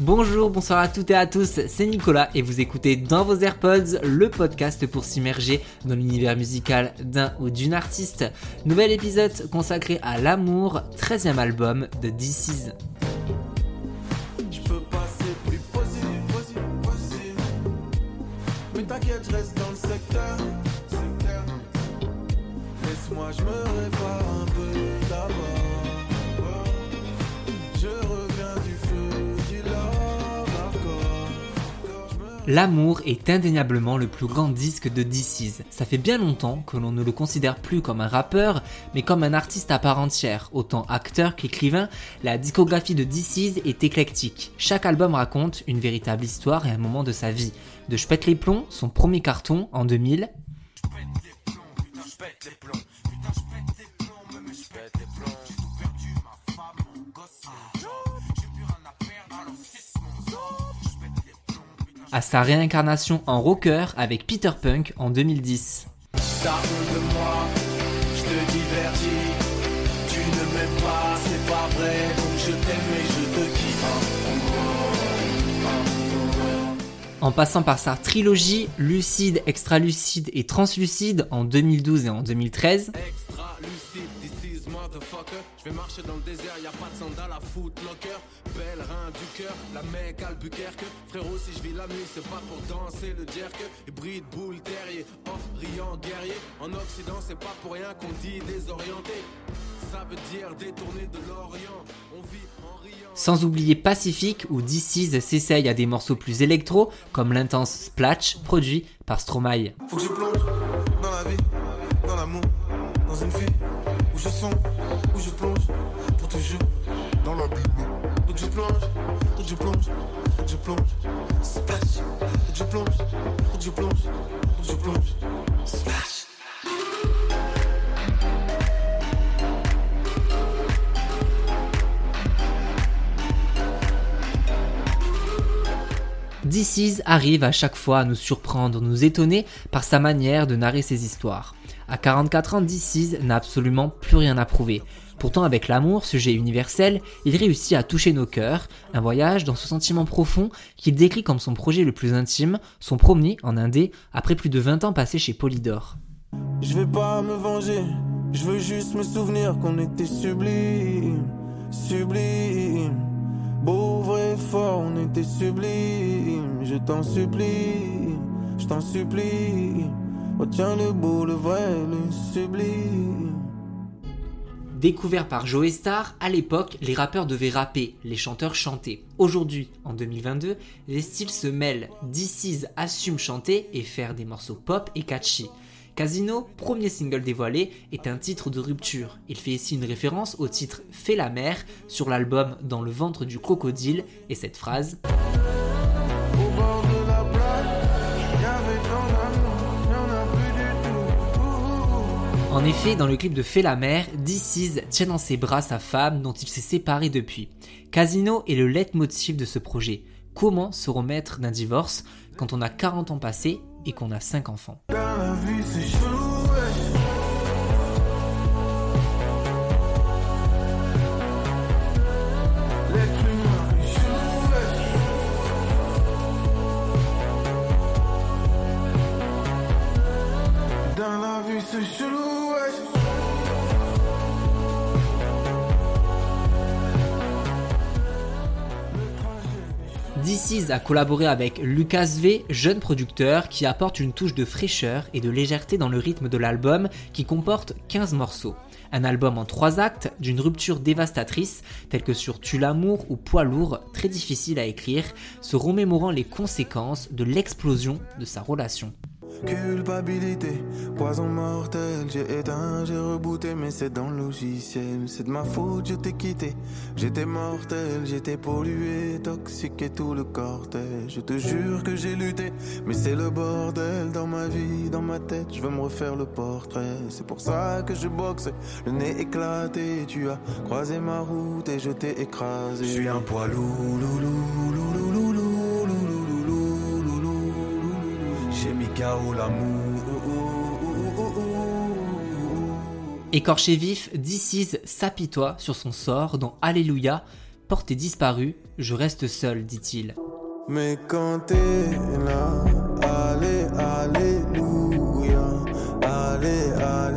Bonjour, bonsoir à toutes et à tous, c'est Nicolas et vous écoutez dans vos AirPods le podcast pour s'immerger dans l'univers musical d'un ou d'une artiste. Nouvel épisode consacré à l'amour, 13e album de DC's. T'inquiète, je reste dans le secteur. Laisse-moi, je me répare L'amour est indéniablement le plus grand disque de DC's. Ça fait bien longtemps que l'on ne le considère plus comme un rappeur, mais comme un artiste à part entière. Autant acteur qu'écrivain, la discographie de DC's est éclectique. Chaque album raconte une véritable histoire et un moment de sa vie. De Je pète les plombs, son premier carton en 2000, à sa réincarnation en rocker avec Peter Punk en 2010. T'as honte de moi, je te divertis. Tu ne m'aimes pas, c'est pas vrai. Donc je t'aime et je te kiffe. En passant par sa trilogie lucide, extra-lucide et translucide en 2012 et en 2013, Extra lucide, this is motherfucker. Je vais marcher dans le désert, y a pas de sandales à footlocker. Du cœur, la mec Albuquerque. Frérot, si je vis la nuit, c'est pas pour danser le jerk. Hybride, boule, terrier, oh, riant, guerrier. En Occident, c'est pas pour rien qu'on dit désorienté. Ça veut dire détourné de l'Orient. On vit en riant. sans oublier Pacific où DC's s'essaye à des morceaux plus électro comme l'intense Splatch produit par Stromae. Faut que je plonge dans la vie, dans l'amour, dans une vie où je sens, où je plonge pour toujours dans la Bible. Je arrive à chaque fois à nous surprendre, nous étonner par sa manière de narrer ses histoires. À 44 ans, DC's n'a absolument plus rien à prouver. Pourtant, avec l'amour, sujet universel, il réussit à toucher nos cœurs, un voyage dans ce sentiment profond qu'il décrit comme son projet le plus intime, son premier en Indé, après plus de 20 ans passés chez Polydor. Je vais pas me venger, je veux juste me souvenir qu'on était sublime, sublime. Beau, vrai, fort, on était sublime. Je t'en supplie, je t'en supplie. Retiens le beau, le vrai, le sublime. Découvert par Joe Star, à l'époque, les rappeurs devaient rapper, les chanteurs chanter. Aujourd'hui, en 2022, les styles se mêlent. DC's assume chanter et faire des morceaux pop et catchy. Casino, premier single dévoilé, est un titre de rupture. Il fait ici une référence au titre Fait la mer sur l'album Dans le ventre du crocodile et cette phrase En effet, dans le clip de Fait la mer, DC's tient dans ses bras sa femme dont il s'est séparé depuis. Casino est le leitmotiv de ce projet. Comment se remettre d'un divorce quand on a 40 ans passés et qu'on a 5 enfants? Dans la vie, A collaboré avec Lucas V, jeune producteur qui apporte une touche de fraîcheur et de légèreté dans le rythme de l'album qui comporte 15 morceaux. Un album en trois actes d'une rupture dévastatrice telle que sur Tu l'amour ou Poids lourd, très difficile à écrire, se remémorant les conséquences de l'explosion de sa relation. Culpabilité, poison mortel, j'ai éteint, j'ai rebooté, mais c'est dans le logiciel. C'est de ma faute, je t'ai quitté. J'étais mortel, j'étais pollué, toxique et tout le cortège. Je te jure que j'ai lutté, mais c'est le bordel dans ma vie, dans ma tête. Je veux me refaire le portrait. C'est pour ça que je boxe, le nez éclaté. Tu as croisé ma route et je t'ai écrasé. Je suis un poids loulou, loulou, loulou, J'ai mis KO l'amour. Écorché vif, DC's s'apitoie sur son sort dans Alléluia, porté disparu, je reste seul, dit-il. Mais quand t'es là, allez, alléluia, allez, alléluia.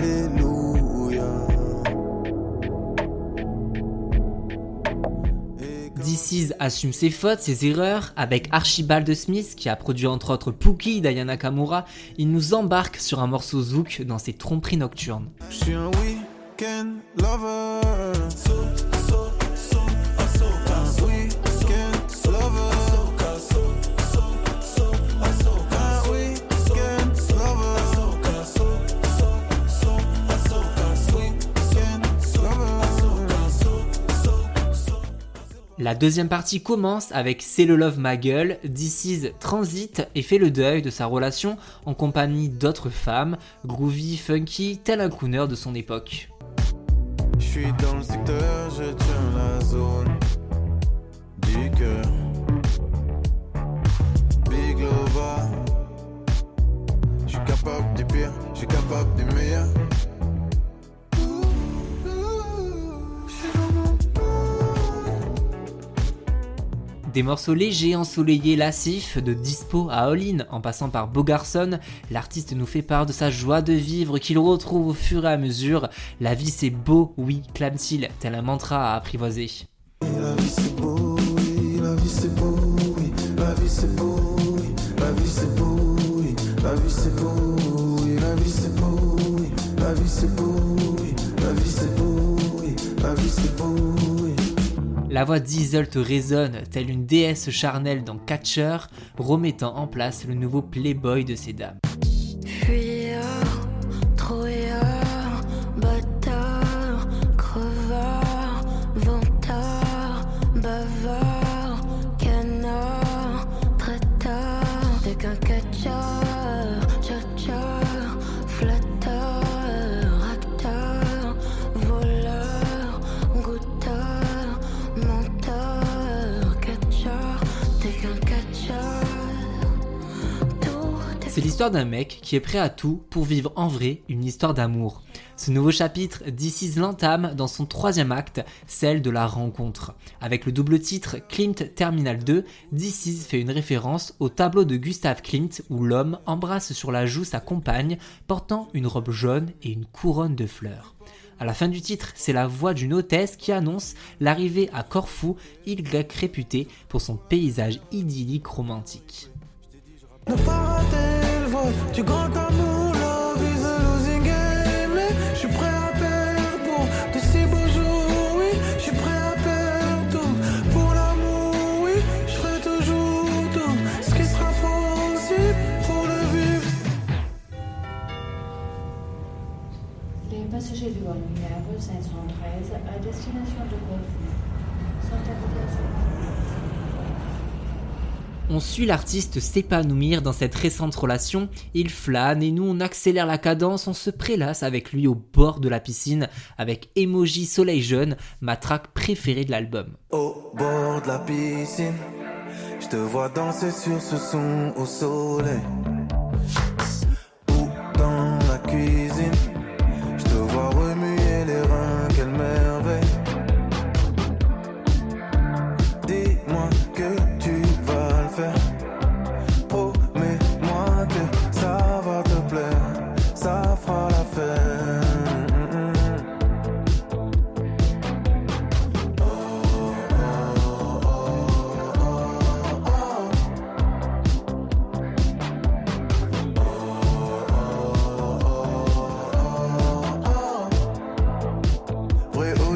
Assume ses fautes, ses erreurs, avec Archibald Smith, qui a produit entre autres Pookie d'Ayana Nakamura, il nous embarque sur un morceau zouk dans ses tromperies nocturnes. La deuxième partie commence avec C'est le love ma gueule, DC's transite et fait le deuil de sa relation en compagnie d'autres femmes, groovy, funky, tel un crooner de son époque. Je suis capable du pire, je suis capable du meilleur. Des morceaux légers, ensoleillés, lascifs, de Dispo à All-In, en passant par Bogarson, l'artiste nous fait part de sa joie de vivre qu'il retrouve au fur et à mesure. La vie c'est beau, oui, clame-t-il, tel un mantra à apprivoiser. Beau, beau, beau, beau, beau, beau, beau, La voix d'Isolt résonne, telle une déesse charnelle dans Catcher, remettant en place le nouveau playboy de ces dames. C'est l'histoire d'un mec qui est prêt à tout pour vivre en vrai une histoire d'amour. Ce nouveau chapitre DC's l'entame dans son troisième acte, celle de la rencontre. Avec le double titre Klimt Terminal 2, DC's fait une référence au tableau de Gustave Klimt où l'homme embrasse sur la joue sa compagne portant une robe jaune et une couronne de fleurs. À la fin du titre, c'est la voix d'une hôtesse qui annonce l'arrivée à Corfou, île grecque réputée pour son paysage idyllique romantique tu gagnes On suit l'artiste s'épanouir dans cette récente relation, il flâne et nous on accélère la cadence, on se prélasse avec lui au bord de la piscine avec Emoji Soleil Jeune, ma track préférée de l'album. Au bord de la piscine, je te vois danser sur ce son au soleil.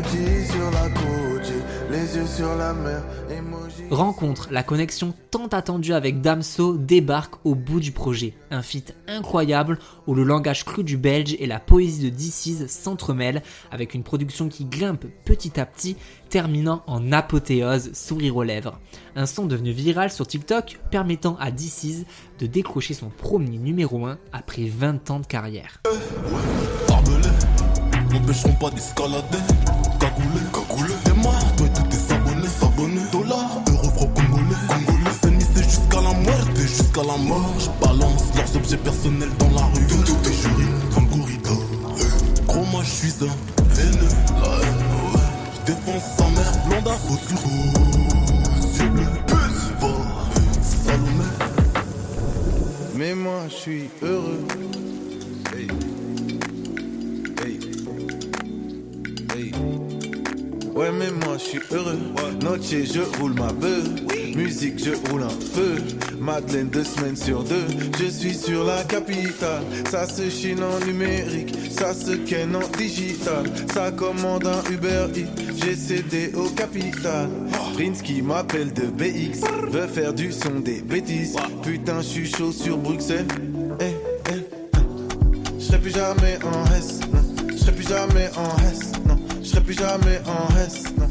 Sur la côte, j'ai les yeux sur la mer. Emoji. Rencontre, la connexion tant attendue avec Damso débarque au bout du projet. Un feat incroyable où le langage cru du belge et la poésie de DC's s'entremêlent avec une production qui grimpe petit à petit, terminant en apothéose, sourire aux lèvres. Un son devenu viral sur TikTok permettant à DC's de décrocher son premier numéro 1 après 20 ans de carrière. Cagoulé, cagoulé T'es mort, toi et tous tes abonnés S'abonner. Dollars, euros, francs congolais. Congolais c'est jusqu'à la muerte et jusqu'à la mort. Je balance leurs objets personnels dans la rue. Tout, tout est juré dans le corridor. Gros moi je suis un haineux. La haine, ouais Je défonce sa mère, blonde à fausse sur va, Salomé. Mais moi je suis heureux. Moi je suis heureux. Noche je roule ma beuh. Musique je roule un peu. Madeleine deux semaines sur deux. Je suis sur la capitale. Ça se chine en numérique. Ça se ken en digital. Ça commande un Uber Eats. J'ai cédé au capital. Prince qui m'appelle de BX. Veut faire du son des bêtises. Putain je suis chaud sur Bruxelles. Eh, eh, hein. Je serai plus jamais en non. Je serai plus jamais en. Je serai plus jamais en S, non.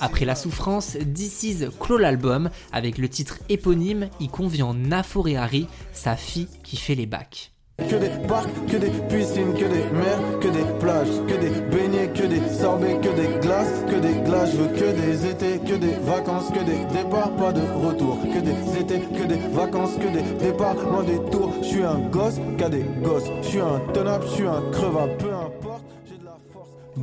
Après la souffrance, Is clôt l'album avec le titre éponyme y conviant Nafo Harry, sa fille qui fait les bacs. Que des parcs, que des piscines, que des mers, que des plages, que des beignets, que des sorbets, que des glaces, que des glaces. Je veux que des étés, que des vacances, que des départs, pas de retour. Que des étés, que des vacances, que des départs, loin des tours. Je suis un gosse, qu'a des gosses. Je suis un tenable, je suis un crevable, peu importe.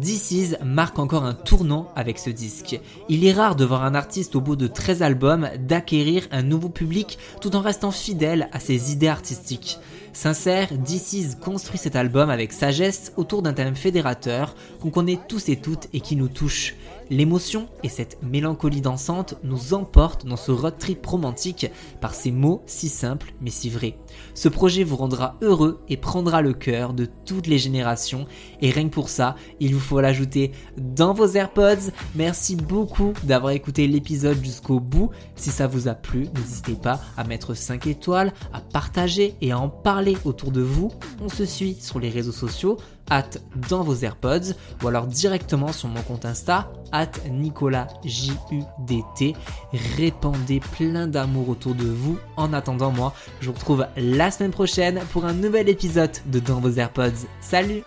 This Is marque encore un tournant avec ce disque. Il est rare de voir un artiste au bout de 13 albums d'acquérir un nouveau public tout en restant fidèle à ses idées artistiques. Sincère, This Is construit cet album avec sagesse autour d'un thème fédérateur qu'on connaît tous et toutes et qui nous touche. L'émotion et cette mélancolie dansante nous emportent dans ce road trip romantique par ces mots si simples mais si vrais. Ce projet vous rendra heureux et prendra le cœur de toutes les générations et rien que pour ça, il vous faut l'ajouter dans vos AirPods. Merci beaucoup d'avoir écouté l'épisode jusqu'au bout. Si ça vous a plu, n'hésitez pas à mettre 5 étoiles, à partager et à en parler autour de vous. On se suit sur les réseaux sociaux at dans vos AirPods ou alors directement sur mon compte Insta at NicolasJUDT. Répandez plein d'amour autour de vous. En attendant, moi, je vous retrouve la semaine prochaine pour un nouvel épisode de Dans vos AirPods. Salut